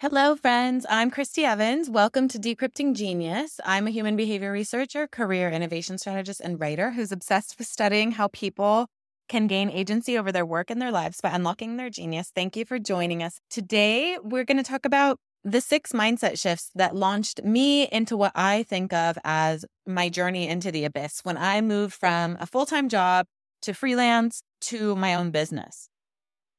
Hello, friends. I'm Kristy Evans. Welcome to Decrypting Genius. I'm a human behavior researcher, career innovation strategist, and writer who's obsessed with studying how people can gain agency over their work and their lives by unlocking their genius. Thank you for joining us. Today, we're going to talk about the six mindset shifts that launched me into what I think of as my journey into the abyss when I moved from a full time job to freelance to my own business.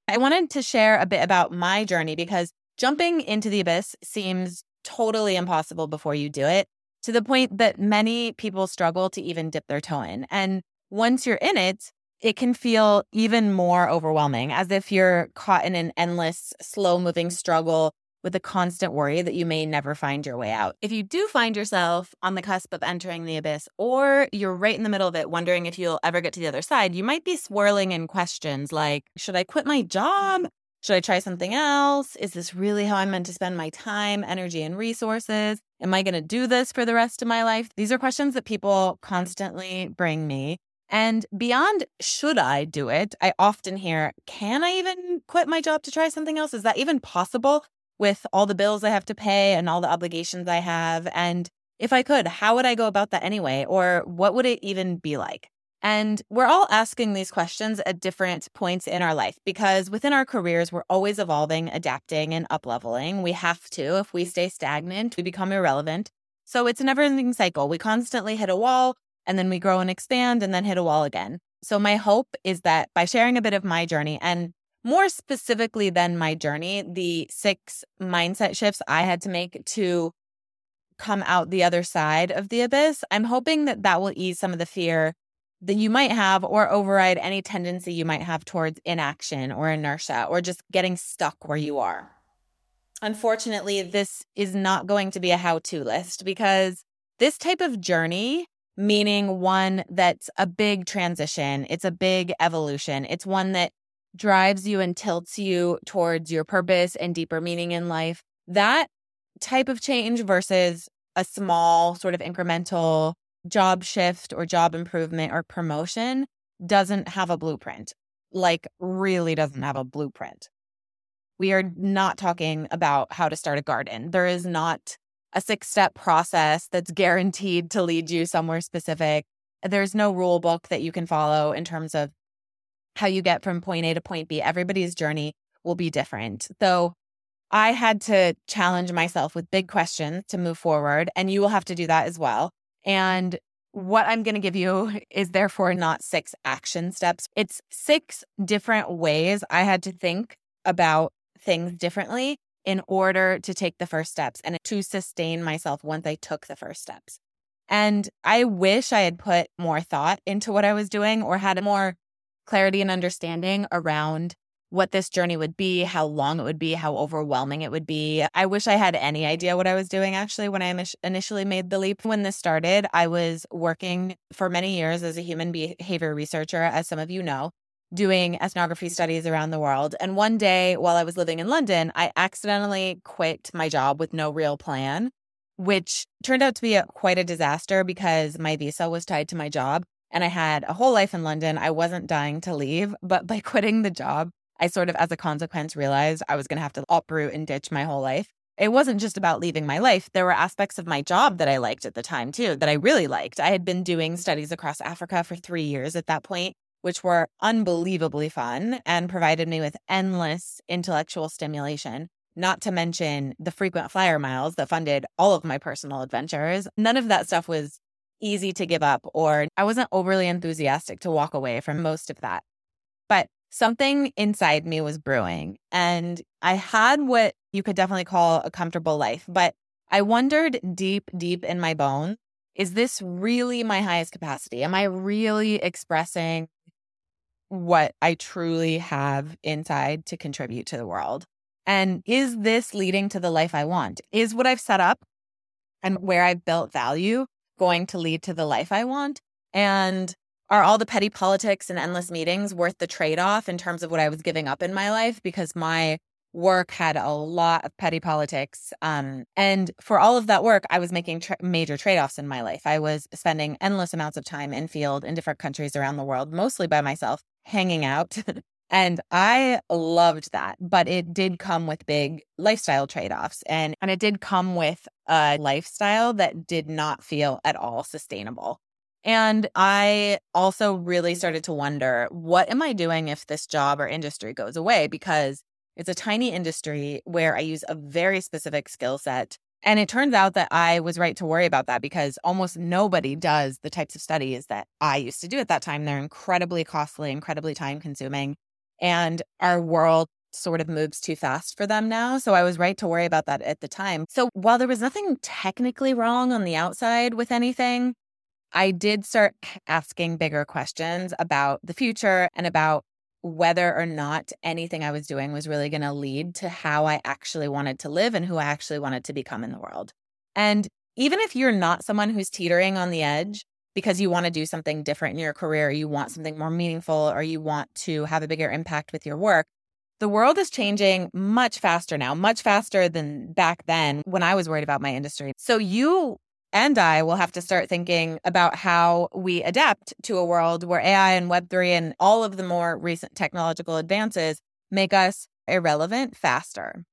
I wanted to share a bit about my journey because Jumping into the abyss seems totally impossible before you do it, to the point that many people struggle to even dip their toe in. And once you're in it, it can feel even more overwhelming, as if you're caught in an endless, slow moving struggle with a constant worry that you may never find your way out. If you do find yourself on the cusp of entering the abyss, or you're right in the middle of it, wondering if you'll ever get to the other side, you might be swirling in questions like Should I quit my job? Should I try something else? Is this really how I'm meant to spend my time, energy, and resources? Am I going to do this for the rest of my life? These are questions that people constantly bring me. And beyond, should I do it? I often hear, can I even quit my job to try something else? Is that even possible with all the bills I have to pay and all the obligations I have? And if I could, how would I go about that anyway? Or what would it even be like? And we're all asking these questions at different points in our life because within our careers, we're always evolving, adapting, and upleveling. We have to. If we stay stagnant, we become irrelevant. So it's a never ending cycle. We constantly hit a wall and then we grow and expand and then hit a wall again. So my hope is that by sharing a bit of my journey and more specifically than my journey, the six mindset shifts I had to make to come out the other side of the abyss, I'm hoping that that will ease some of the fear that you might have or override any tendency you might have towards inaction or inertia or just getting stuck where you are. Unfortunately, this is not going to be a how to list because this type of journey, meaning one that's a big transition, it's a big evolution, it's one that drives you and tilts you towards your purpose and deeper meaning in life. That type of change versus a small, sort of incremental job shift or job improvement or promotion doesn't have a blueprint, like, really doesn't have a blueprint. We are not talking about how to start a garden. There is not a six step process that's guaranteed to lead you somewhere specific. There's no rule book that you can follow in terms of how you get from point A to point B. Everybody's journey will be different. So I had to challenge myself with big questions to move forward, and you will have to do that as well. And what I'm going to give you is therefore not six action steps. It's six different ways I had to think about things differently in order to take the first steps and to sustain myself once I took the first steps. And I wish I had put more thought into what I was doing or had more clarity and understanding around what this journey would be, how long it would be, how overwhelming it would be. I wish I had any idea what I was doing actually when I initially made the leap. When this started, I was working for many years as a human behavior researcher, as some of you know, doing ethnography studies around the world. And one day while I was living in London, I accidentally quit my job with no real plan, which turned out to be a, quite a disaster because my visa was tied to my job. And I had a whole life in London. I wasn't dying to leave, but by quitting the job, I sort of, as a consequence, realized I was going to have to uproot and ditch my whole life. It wasn't just about leaving my life. There were aspects of my job that I liked at the time, too, that I really liked. I had been doing studies across Africa for three years at that point, which were unbelievably fun and provided me with endless intellectual stimulation. Not to mention the frequent flyer miles that funded all of my personal adventures. None of that stuff was easy to give up, or I wasn't overly enthusiastic to walk away from most of that. Something inside me was brewing and I had what you could definitely call a comfortable life, but I wondered deep, deep in my bones, is this really my highest capacity? Am I really expressing what I truly have inside to contribute to the world? And is this leading to the life I want? Is what I've set up and where I've built value going to lead to the life I want? And are all the petty politics and endless meetings worth the trade off in terms of what I was giving up in my life? Because my work had a lot of petty politics. Um, and for all of that work, I was making tra- major trade offs in my life. I was spending endless amounts of time in field in different countries around the world, mostly by myself, hanging out, And I loved that, but it did come with big lifestyle trade-offs and and it did come with a lifestyle that did not feel at all sustainable. And I also really started to wonder, what am I doing if this job or industry goes away because it's a tiny industry where I use a very specific skill set and it turns out that I was right to worry about that because almost nobody does the types of studies that I used to do at that time. They're incredibly costly, incredibly time consuming. And our world sort of moves too fast for them now. So I was right to worry about that at the time. So while there was nothing technically wrong on the outside with anything, I did start asking bigger questions about the future and about whether or not anything I was doing was really going to lead to how I actually wanted to live and who I actually wanted to become in the world. And even if you're not someone who's teetering on the edge because you want to do something different in your career, you want something more meaningful, or you want to have a bigger impact with your work, the world is changing much faster now, much faster than back then when I was worried about my industry. So you and I will have to start thinking about how we adapt to a world where AI and Web3 and all of the more recent technological advances make us irrelevant faster.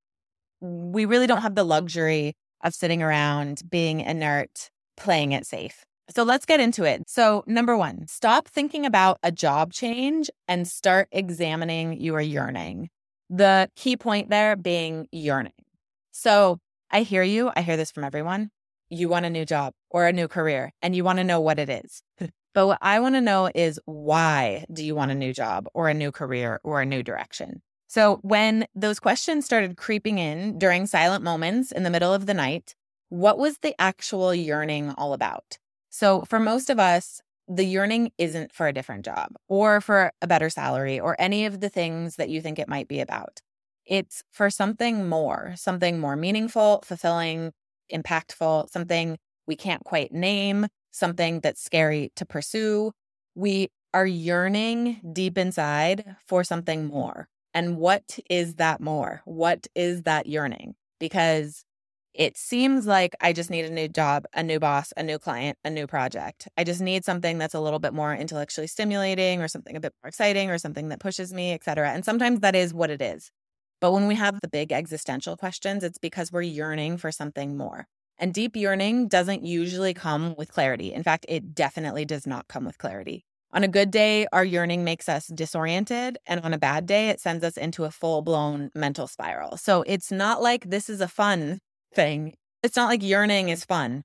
We really don't have the luxury of sitting around being inert, playing it safe. So let's get into it. So, number one, stop thinking about a job change and start examining your yearning. The key point there being yearning. So, I hear you. I hear this from everyone you want a new job or a new career and you want to know what it is. but what I want to know is why do you want a new job or a new career or a new direction? So when those questions started creeping in during silent moments in the middle of the night, what was the actual yearning all about? So for most of us, the yearning isn't for a different job or for a better salary or any of the things that you think it might be about. It's for something more, something more meaningful, fulfilling, impactful, something we can't quite name, something that's scary to pursue. We are yearning deep inside for something more. And what is that more? What is that yearning? Because it seems like I just need a new job, a new boss, a new client, a new project. I just need something that's a little bit more intellectually stimulating or something a bit more exciting or something that pushes me, et cetera. And sometimes that is what it is. But when we have the big existential questions, it's because we're yearning for something more. And deep yearning doesn't usually come with clarity. In fact, it definitely does not come with clarity. On a good day, our yearning makes us disoriented. And on a bad day, it sends us into a full blown mental spiral. So it's not like this is a fun thing. It's not like yearning is fun.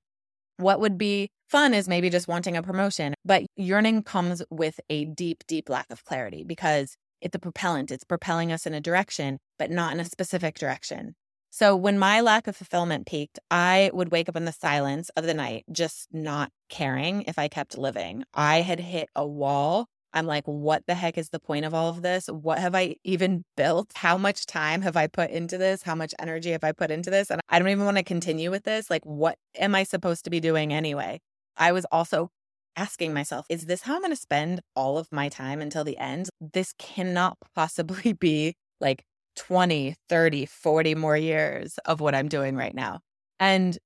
What would be fun is maybe just wanting a promotion, but yearning comes with a deep, deep lack of clarity because it's a propellant. It's propelling us in a direction, but not in a specific direction. So when my lack of fulfillment peaked, I would wake up in the silence of the night, just not caring if I kept living. I had hit a wall. I'm like, what the heck is the point of all of this? What have I even built? How much time have I put into this? How much energy have I put into this? And I don't even want to continue with this. Like, what am I supposed to be doing anyway? I was also asking myself, is this how I'm going to spend all of my time until the end? This cannot possibly be like 20, 30, 40 more years of what I'm doing right now. And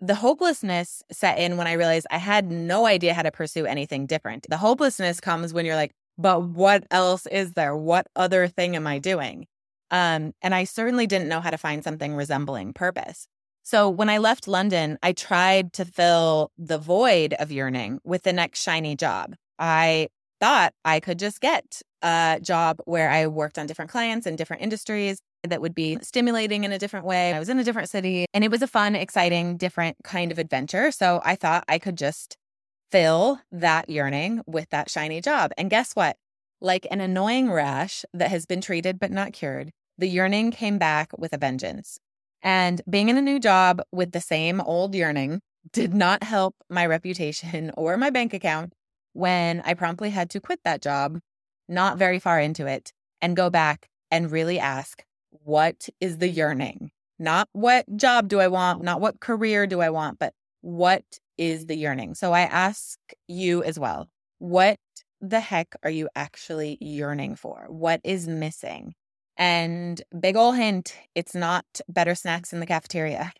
the hopelessness set in when I realized I had no idea how to pursue anything different. The hopelessness comes when you're like, but what else is there? What other thing am I doing? Um, and I certainly didn't know how to find something resembling purpose. So when I left London, I tried to fill the void of yearning with the next shiny job. I thought I could just get a job where I worked on different clients in different industries that would be stimulating in a different way. I was in a different city and it was a fun, exciting, different kind of adventure. So I thought I could just fill that yearning with that shiny job. And guess what? Like an annoying rash that has been treated but not cured, the yearning came back with a vengeance. And being in a new job with the same old yearning did not help my reputation or my bank account when I promptly had to quit that job, not very far into it, and go back and really ask, what is the yearning? Not what job do I want, not what career do I want, but what is the yearning? So I ask you as well, what the heck are you actually yearning for? What is missing? And big ol' hint, it's not better snacks in the cafeteria.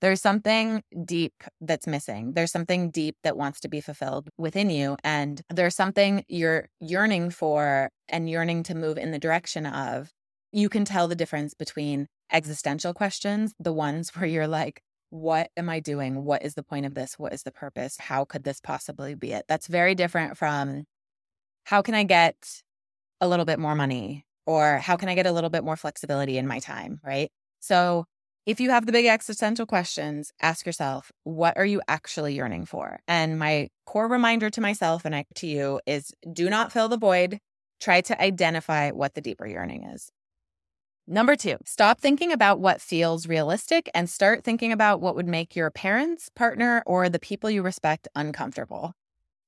There's something deep that's missing. There's something deep that wants to be fulfilled within you. And there's something you're yearning for and yearning to move in the direction of. You can tell the difference between existential questions, the ones where you're like, what am I doing? What is the point of this? What is the purpose? How could this possibly be it? That's very different from how can I get a little bit more money or how can I get a little bit more flexibility in my time, right? So if you have the big existential questions, ask yourself, what are you actually yearning for? And my core reminder to myself and I, to you is do not fill the void. Try to identify what the deeper yearning is. Number two, stop thinking about what feels realistic and start thinking about what would make your parents, partner, or the people you respect uncomfortable.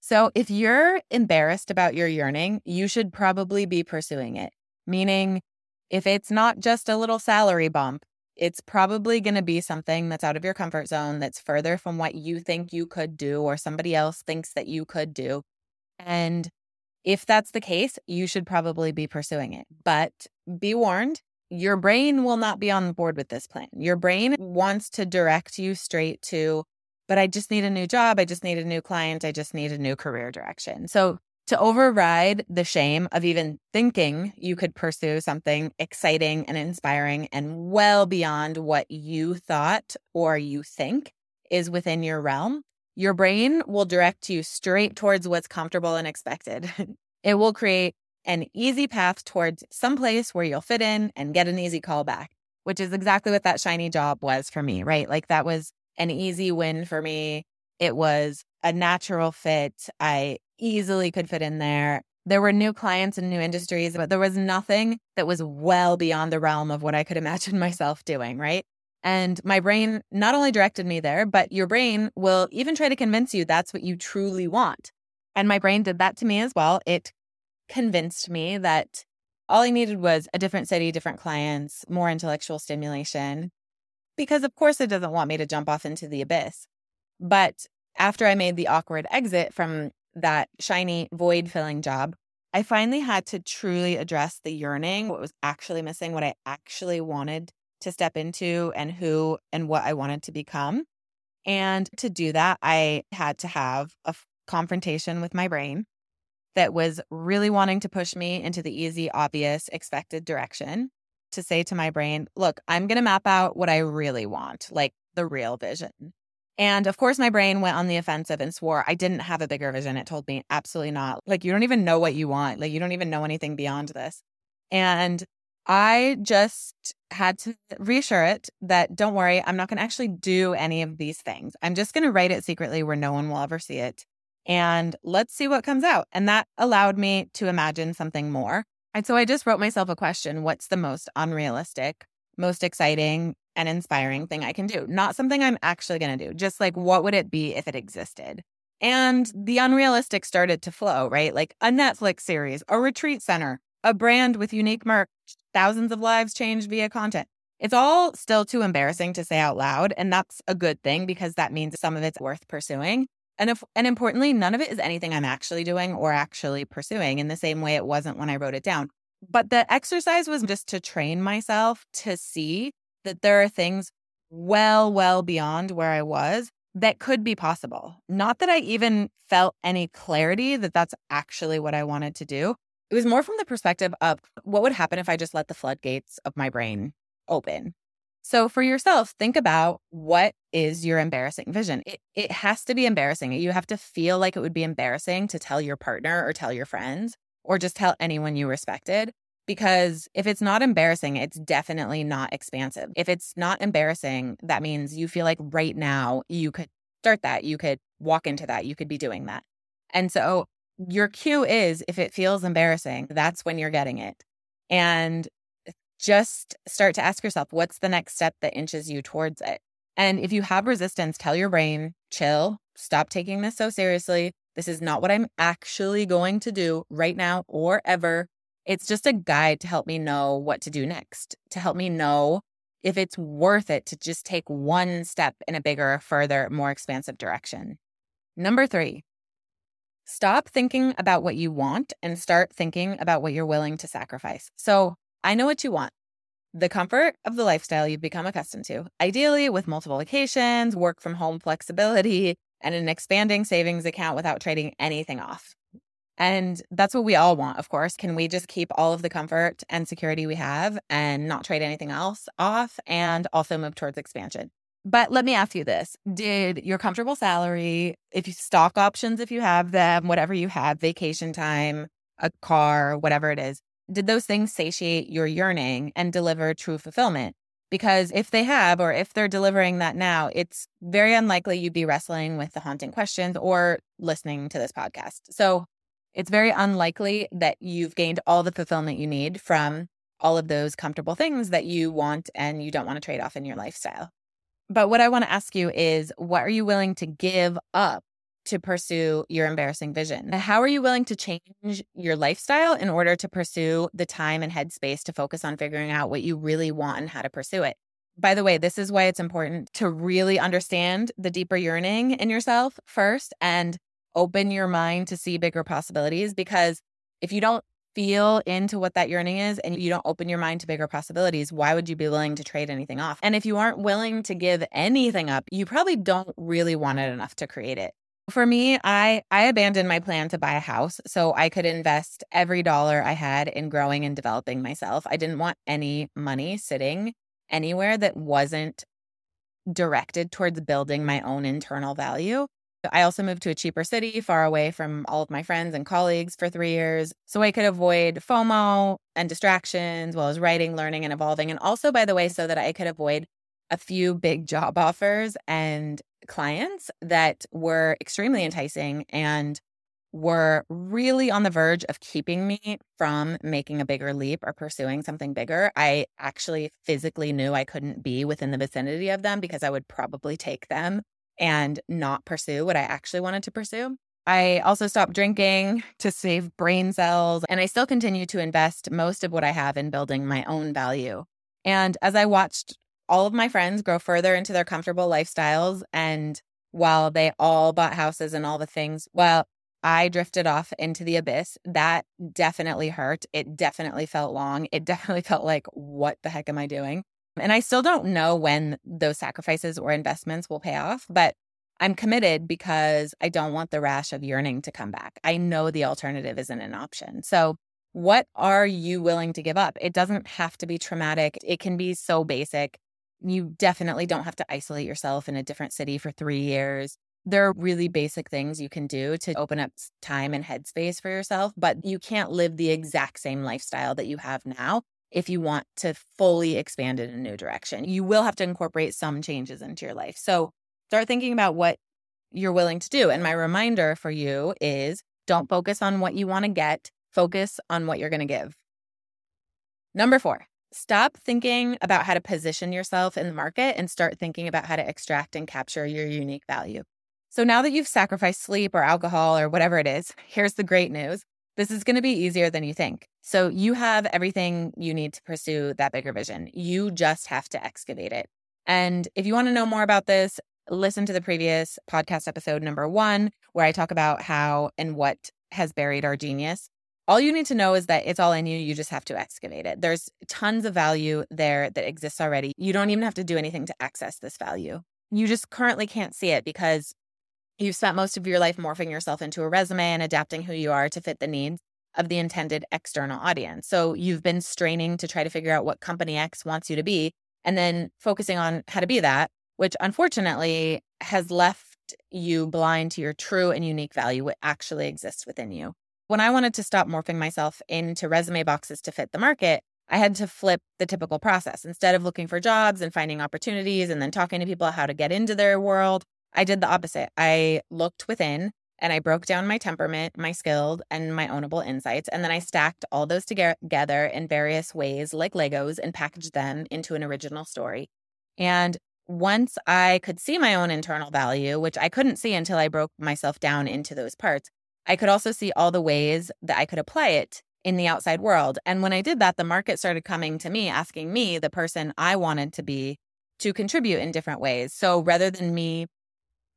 So if you're embarrassed about your yearning, you should probably be pursuing it. Meaning, if it's not just a little salary bump, it's probably going to be something that's out of your comfort zone, that's further from what you think you could do or somebody else thinks that you could do. And if that's the case, you should probably be pursuing it. But be warned, your brain will not be on board with this plan. Your brain wants to direct you straight to, but I just need a new job. I just need a new client. I just need a new career direction. So to override the shame of even thinking you could pursue something exciting and inspiring and well beyond what you thought or you think is within your realm, your brain will direct you straight towards what's comfortable and expected. it will create an easy path towards some place where you'll fit in and get an easy call back, which is exactly what that shiny job was for me, right? Like that was an easy win for me. It was a natural fit. I easily could fit in there. There were new clients and new industries, but there was nothing that was well beyond the realm of what I could imagine myself doing, right? And my brain not only directed me there, but your brain will even try to convince you that's what you truly want. And my brain did that to me as well. It convinced me that all I needed was a different city, different clients, more intellectual stimulation, because of course it doesn't want me to jump off into the abyss. But after I made the awkward exit from that shiny void filling job, I finally had to truly address the yearning, what was actually missing, what I actually wanted to step into, and who and what I wanted to become. And to do that, I had to have a f- confrontation with my brain that was really wanting to push me into the easy, obvious, expected direction to say to my brain, look, I'm going to map out what I really want, like the real vision. And of course, my brain went on the offensive and swore I didn't have a bigger vision. It told me, absolutely not. Like, you don't even know what you want. Like, you don't even know anything beyond this. And I just had to reassure it that don't worry, I'm not going to actually do any of these things. I'm just going to write it secretly where no one will ever see it. And let's see what comes out. And that allowed me to imagine something more. And so I just wrote myself a question What's the most unrealistic, most exciting, and inspiring thing I can do. Not something I'm actually going to do, just like what would it be if it existed? And the unrealistic started to flow, right? Like a Netflix series, a retreat center, a brand with unique merch, thousands of lives changed via content. It's all still too embarrassing to say out loud. And that's a good thing because that means some of it's worth pursuing. And if, and importantly, none of it is anything I'm actually doing or actually pursuing in the same way it wasn't when I wrote it down. But the exercise was just to train myself to see that there are things well, well beyond where I was that could be possible. Not that I even felt any clarity that that's actually what I wanted to do. It was more from the perspective of what would happen if I just let the floodgates of my brain open. So for yourself, think about what is your embarrassing vision. It, it has to be embarrassing. You have to feel like it would be embarrassing to tell your partner or tell your friends or just tell anyone you respected because if it's not embarrassing, it's definitely not expansive. If it's not embarrassing, that means you feel like right now you could start that, you could walk into that, you could be doing that. And so your cue is if it feels embarrassing, that's when you're getting it. And just start to ask yourself, what's the next step that inches you towards it? And if you have resistance, tell your brain, chill, stop taking this so seriously. This is not what I'm actually going to do right now or ever. It's just a guide to help me know what to do next, to help me know if it's worth it to just take one step in a bigger, further, more expansive direction. Number three, stop thinking about what you want and start thinking about what you're willing to sacrifice. So I know what you want. the comfort of the lifestyle you've become accustomed to, ideally with multiple vacations, work from home flexibility, and an expanding savings account without trading anything off. And that's what we all want, of course. Can we just keep all of the comfort and security we have and not trade anything else off and also move towards expansion? But let me ask you this Did your comfortable salary, if you stock options, if you have them, whatever you have, vacation time, a car, whatever it is, did those things satiate your yearning and deliver true fulfillment? Because if they have, or if they're delivering that now, it's very unlikely you'd be wrestling with the haunting questions or listening to this podcast. So it's very unlikely that you've gained all the fulfillment you need from all of those comfortable things that you want and you don't want to trade off in your lifestyle. But what I want to ask you is what are you willing to give up to pursue your embarrassing vision? How are you willing to change your lifestyle in order to pursue the time and headspace to focus on figuring out what you really want and how to pursue it? By the way, this is why it's important to really understand the deeper yearning in yourself first and open your mind to see bigger possibilities. Because if you don't feel into what that yearning is and you don't open your mind to bigger possibilities, why would you be willing to trade anything off? And if you aren't willing to give anything up, you probably don't really want it enough to create it. For me, I I abandoned my plan to buy a house so I could invest every dollar I had in growing and developing myself. I didn't want any money sitting anywhere that wasn't directed towards building my own internal value. I also moved to a cheaper city far away from all of my friends and colleagues for three years. So I could avoid FOMO and distractions while I was writing, learning, and evolving. And also, by the way, so that I could avoid a few big job offers and clients that were extremely enticing and were really on the verge of keeping me from making a bigger leap or pursuing something bigger. I actually physically knew I couldn't be within the vicinity of them because I would probably take them and not pursue what I actually wanted to pursue. I also stopped drinking to save brain cells, and I still continue to invest most of what I have in building my own value. And as I watched all of my friends grow further into their comfortable lifestyles, and while they all bought houses and all the things, well, I drifted off into the abyss. That definitely hurt. It definitely felt long. It definitely felt like, what the heck am I doing? And I still don't know when those sacrifices or investments will pay off, but I'm committed because I don't want the rash of yearning to come back. I know the alternative isn't an option. So, what are you willing to give up? It doesn't have to be traumatic, it can be so basic. You definitely don't have to isolate yourself in a different city for three years. There are really basic things you can do to open up time and headspace for yourself, but you can't live the exact same lifestyle that you have now if you want to fully expand in a new direction. You will have to incorporate some changes into your life. So start thinking about what you're willing to do. And my reminder for you is don't focus on what you want to get, focus on what you're going to give. Number four, stop thinking about how to position yourself in the market and start thinking about how to extract and capture your unique value. So now that you've sacrificed sleep or alcohol or whatever it is, here's the great news this is going to be easier than you think. So you have everything you need to pursue that bigger vision. You just have to excavate it. And if you want to know more about this, listen to the previous podcast episode number one, where I talk about how and what has buried our genius. All you need to know is that it's all in you. You just have to excavate it. There's tons of value there that exists already. You don't even have to do anything to access this value. You just currently can't see it because You've spent most of your life morphing yourself into a resume and adapting who you are to fit the needs of the intended external audience. So you've been straining to try to figure out what company X wants you to be and then focusing on how to be that, which unfortunately has left you blind to your true and unique value, what actually exists within you. When I wanted to stop morphing myself into resume boxes to fit the market, I had to flip the typical process. Instead of looking for jobs and finding opportunities and then talking to people how to get into their world, I did the opposite. I looked within and I broke down my temperament, my skilled, and my ownable insights. And then I stacked all those together in various ways, like Legos, and packaged them into an original story. And once I could see my own internal value, which I couldn't see until I broke myself down into those parts, I could also see all the ways that I could apply it in the outside world. And when I did that, the market started coming to me, asking me, the person I wanted to be, to contribute in different ways. So rather than me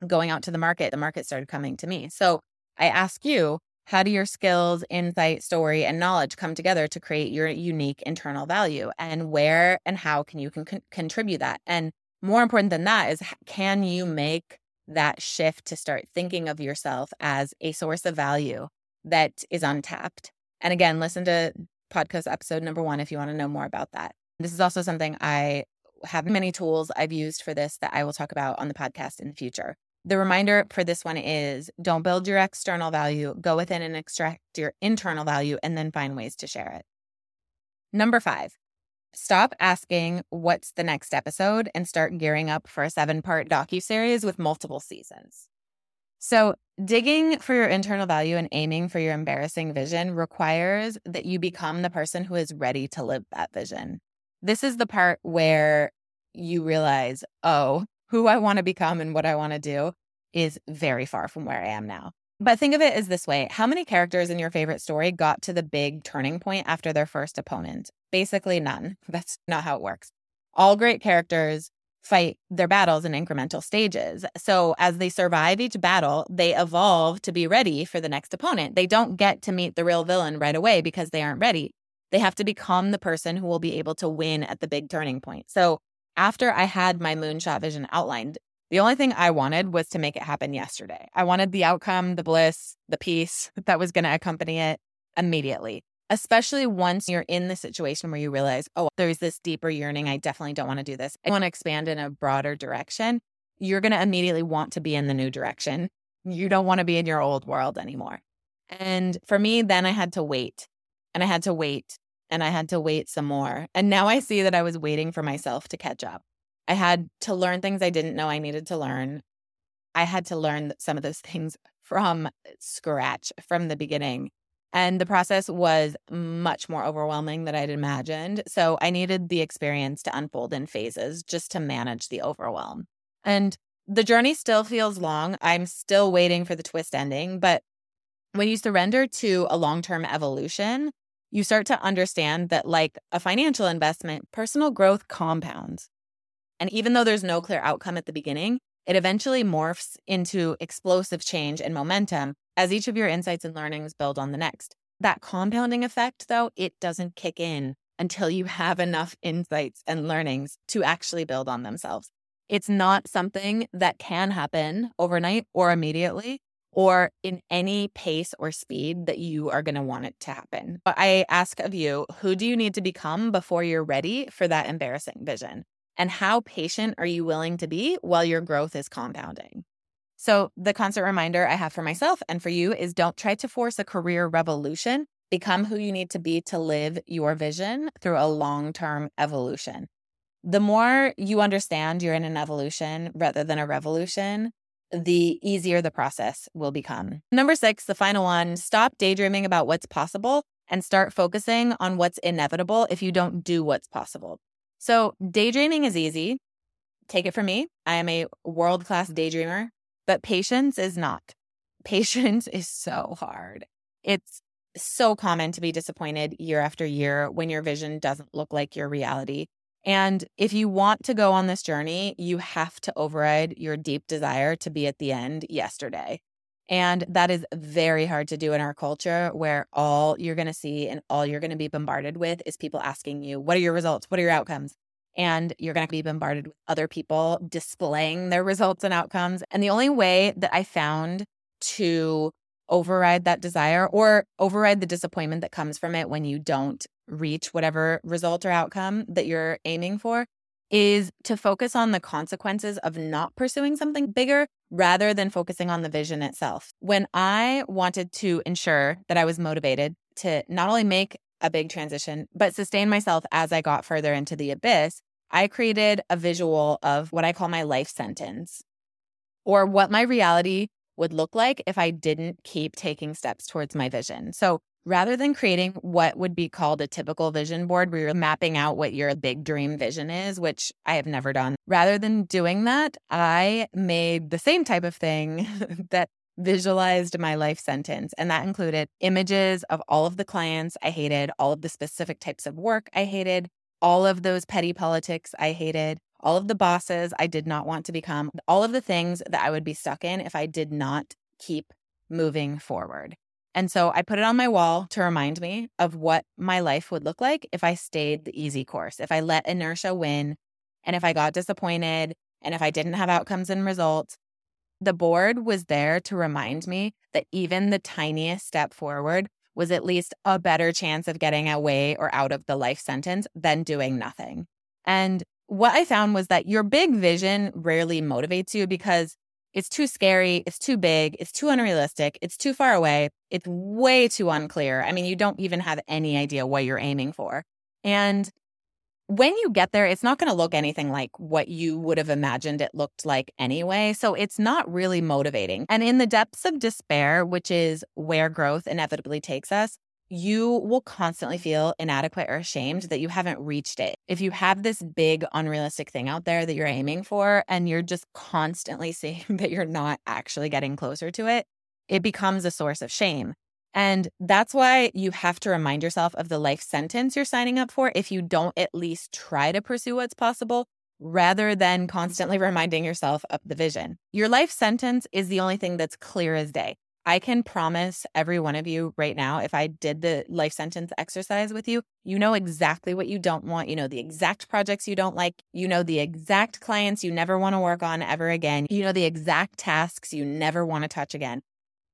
going out to the market, the market started coming to me. So I ask you, how do your skills, insight, story, and knowledge come together to create your unique internal value? And where and how can you con- contribute that? And more important than that is can you make that shift to start thinking of yourself as a source of value that is untapped? And again, listen to podcast episode number one if you want to know more about that. This is also something I have many tools I've used for this that I will talk about on the podcast in the future. The reminder for this one is don't build your external value, go within and extract your internal value, and then find ways to share it. Number five, stop asking what's the next episode and start gearing up for a seven part docu series with multiple seasons. So, digging for your internal value and aiming for your embarrassing vision requires that you become the person who is ready to live that vision. This is the part where you realize, oh, who I want to become and what I want to do is very far from where I am now. But think of it as this way How many characters in your favorite story got to the big turning point after their first opponent? Basically, none. That's not how it works. All great characters fight their battles in incremental stages. So, as they survive each battle, they evolve to be ready for the next opponent. They don't get to meet the real villain right away because they aren't ready. They have to become the person who will be able to win at the big turning point. So, after I had my moonshot vision outlined, the only thing I wanted was to make it happen yesterday. I wanted the outcome, the bliss, the peace that was going to accompany it immediately, especially once you're in the situation where you realize, oh, there's this deeper yearning. I definitely don't want to do this. I want to expand in a broader direction. You're going to immediately want to be in the new direction. You don't want to be in your old world anymore. And for me, then I had to wait and I had to wait and I had to wait some more. And now I see that I was waiting for myself to catch up. I had to learn things I didn't know I needed to learn. I had to learn some of those things from uh, scratch from the beginning. And the process was much more overwhelming than I'd imagined. So I needed the experience to unfold in phases just to manage the overwhelm. And the journey still feels long. I'm still waiting for the twist ending. But when you surrender to a long term evolution, you start to understand that, like a financial investment, personal growth compounds. And even though there's no clear outcome at the beginning, it eventually morphs into explosive change and momentum as each of your insights and learnings build on the next. That compounding effect, though, it doesn't kick in until you have enough insights and learnings to actually build on themselves. It's not something that can happen overnight or immediately or in any pace or speed that you are going to want it to happen. But I ask of you, who do you need to become before you're ready for that embarrassing vision? And how patient are you willing to be while your growth is compounding? So, the constant reminder I have for myself and for you is don't try to force a career revolution. Become who you need to be to live your vision through a long term evolution. The more you understand you're in an evolution rather than a revolution, the easier the process will become. Number six, the final one stop daydreaming about what's possible and start focusing on what's inevitable if you don't do what's possible. So, daydreaming is easy. Take it from me. I am a world class daydreamer, but patience is not. Patience is so hard. It's so common to be disappointed year after year when your vision doesn't look like your reality. And if you want to go on this journey, you have to override your deep desire to be at the end yesterday. And that is very hard to do in our culture where all you're going to see and all you're going to be bombarded with is people asking you, What are your results? What are your outcomes? And you're going to be bombarded with other people displaying their results and outcomes. And the only way that I found to override that desire or override the disappointment that comes from it when you don't reach whatever result or outcome that you're aiming for is to focus on the consequences of not pursuing something bigger rather than focusing on the vision itself. When I wanted to ensure that I was motivated to not only make a big transition, but sustain myself as I got further into the abyss, I created a visual of what I call my life sentence or what my reality would look like if I didn't keep taking steps towards my vision. So rather than creating what would be called a typical vision board where you're mapping out what your big dream vision is, which I have never done, rather than doing that, I made the same type of thing that visualized my life sentence. And that included images of all of the clients I hated, all of the specific types of work I hated, all of those petty politics I hated, all of the bosses I did not want to become, all of the things that I would be stuck in if I did not keep moving forward. And so I put it on my wall to remind me of what my life would look like if I stayed the easy course, if I let inertia win, and if I got disappointed, and if I didn't have outcomes and results. The board was there to remind me that even the tiniest step forward was at least a better chance of getting away or out of the life sentence than doing nothing. And what I found was that your big vision rarely motivates you because it's too scary, it's too big, it's too unrealistic, it's too far away, it's way too unclear. I mean, you don't even have any idea what you're aiming for. And when you get there, it's not going to look anything like what you would have imagined it looked like anyway. So it's not really motivating. And in the depths of despair, which is where growth inevitably takes us, you will constantly feel inadequate or ashamed that you haven't reached it. If you have this big unrealistic thing out there that you're aiming for and you're just constantly seeing that you're not actually getting closer to it, it becomes a source of shame. And that's why you have to remind yourself of the life sentence you're signing up for if you don't at least try to pursue what's possible rather than constantly reminding yourself of the vision. Your life sentence is the only thing that's clear as day. I can promise every one of you right now, if I did the life sentence exercise with you, you know exactly what you don't want. You know the exact projects you don't like. You know the exact clients you never want to work on ever again. You know the exact tasks you never want to touch again.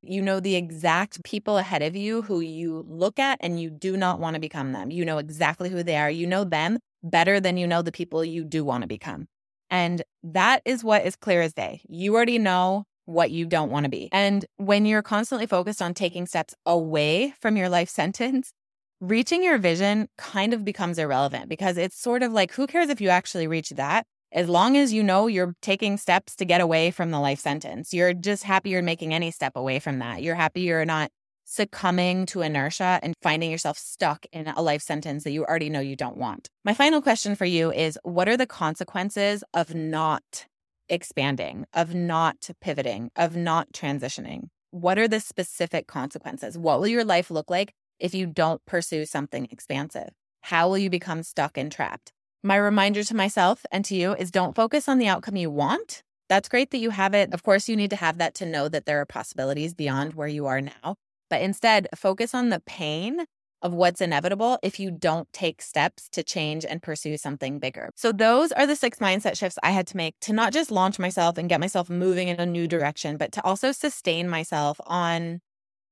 You know the exact people ahead of you who you look at and you do not want to become them. You know exactly who they are. You know them better than you know the people you do want to become. And that is what is clear as day. You already know what you don't want to be. And when you're constantly focused on taking steps away from your life sentence, reaching your vision kind of becomes irrelevant because it's sort of like who cares if you actually reach that? As long as you know you're taking steps to get away from the life sentence, you're just happy you're making any step away from that. You're happy you're not succumbing to inertia and finding yourself stuck in a life sentence that you already know you don't want. My final question for you is What are the consequences of not expanding, of not pivoting, of not transitioning? What are the specific consequences? What will your life look like if you don't pursue something expansive? How will you become stuck and trapped? My reminder to myself and to you is don't focus on the outcome you want. That's great that you have it. Of course, you need to have that to know that there are possibilities beyond where you are now. But instead, focus on the pain of what's inevitable if you don't take steps to change and pursue something bigger. So, those are the six mindset shifts I had to make to not just launch myself and get myself moving in a new direction, but to also sustain myself on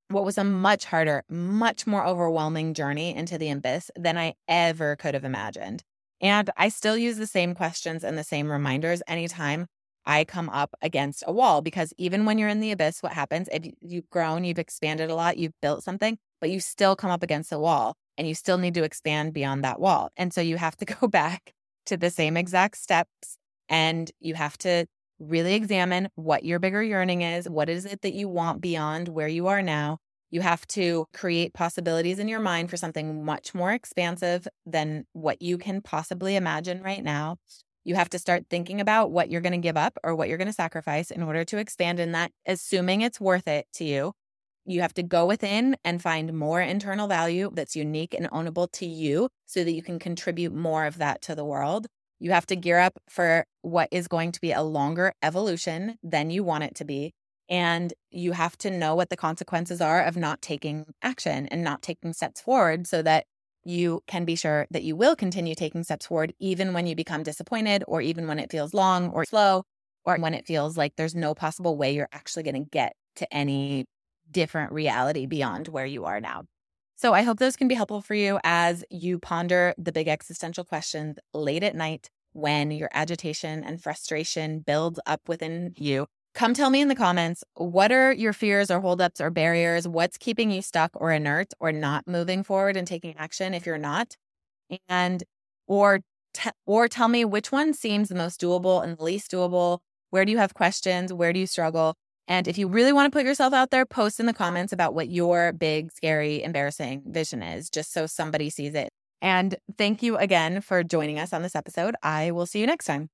what was a much harder, much more overwhelming journey into the abyss than I ever could have imagined. And I still use the same questions and the same reminders anytime I come up against a wall because even when you're in the abyss, what happens if you've grown, you've expanded a lot, you've built something, but you still come up against a wall and you still need to expand beyond that wall. And so you have to go back to the same exact steps and you have to really examine what your bigger yearning is. What is it that you want beyond where you are now? You have to create possibilities in your mind for something much more expansive than what you can possibly imagine right now. You have to start thinking about what you're going to give up or what you're going to sacrifice in order to expand in that, assuming it's worth it to you. You have to go within and find more internal value that's unique and ownable to you so that you can contribute more of that to the world. You have to gear up for what is going to be a longer evolution than you want it to be. And you have to know what the consequences are of not taking action and not taking steps forward so that you can be sure that you will continue taking steps forward, even when you become disappointed, or even when it feels long or slow, or when it feels like there's no possible way you're actually going to get to any different reality beyond where you are now. So I hope those can be helpful for you as you ponder the big existential questions late at night when your agitation and frustration builds up within you. Come tell me in the comments what are your fears or holdups or barriers? What's keeping you stuck or inert or not moving forward and taking action if you're not? And or t- or tell me which one seems the most doable and the least doable. Where do you have questions? Where do you struggle? And if you really want to put yourself out there, post in the comments about what your big, scary, embarrassing vision is, just so somebody sees it. And thank you again for joining us on this episode. I will see you next time.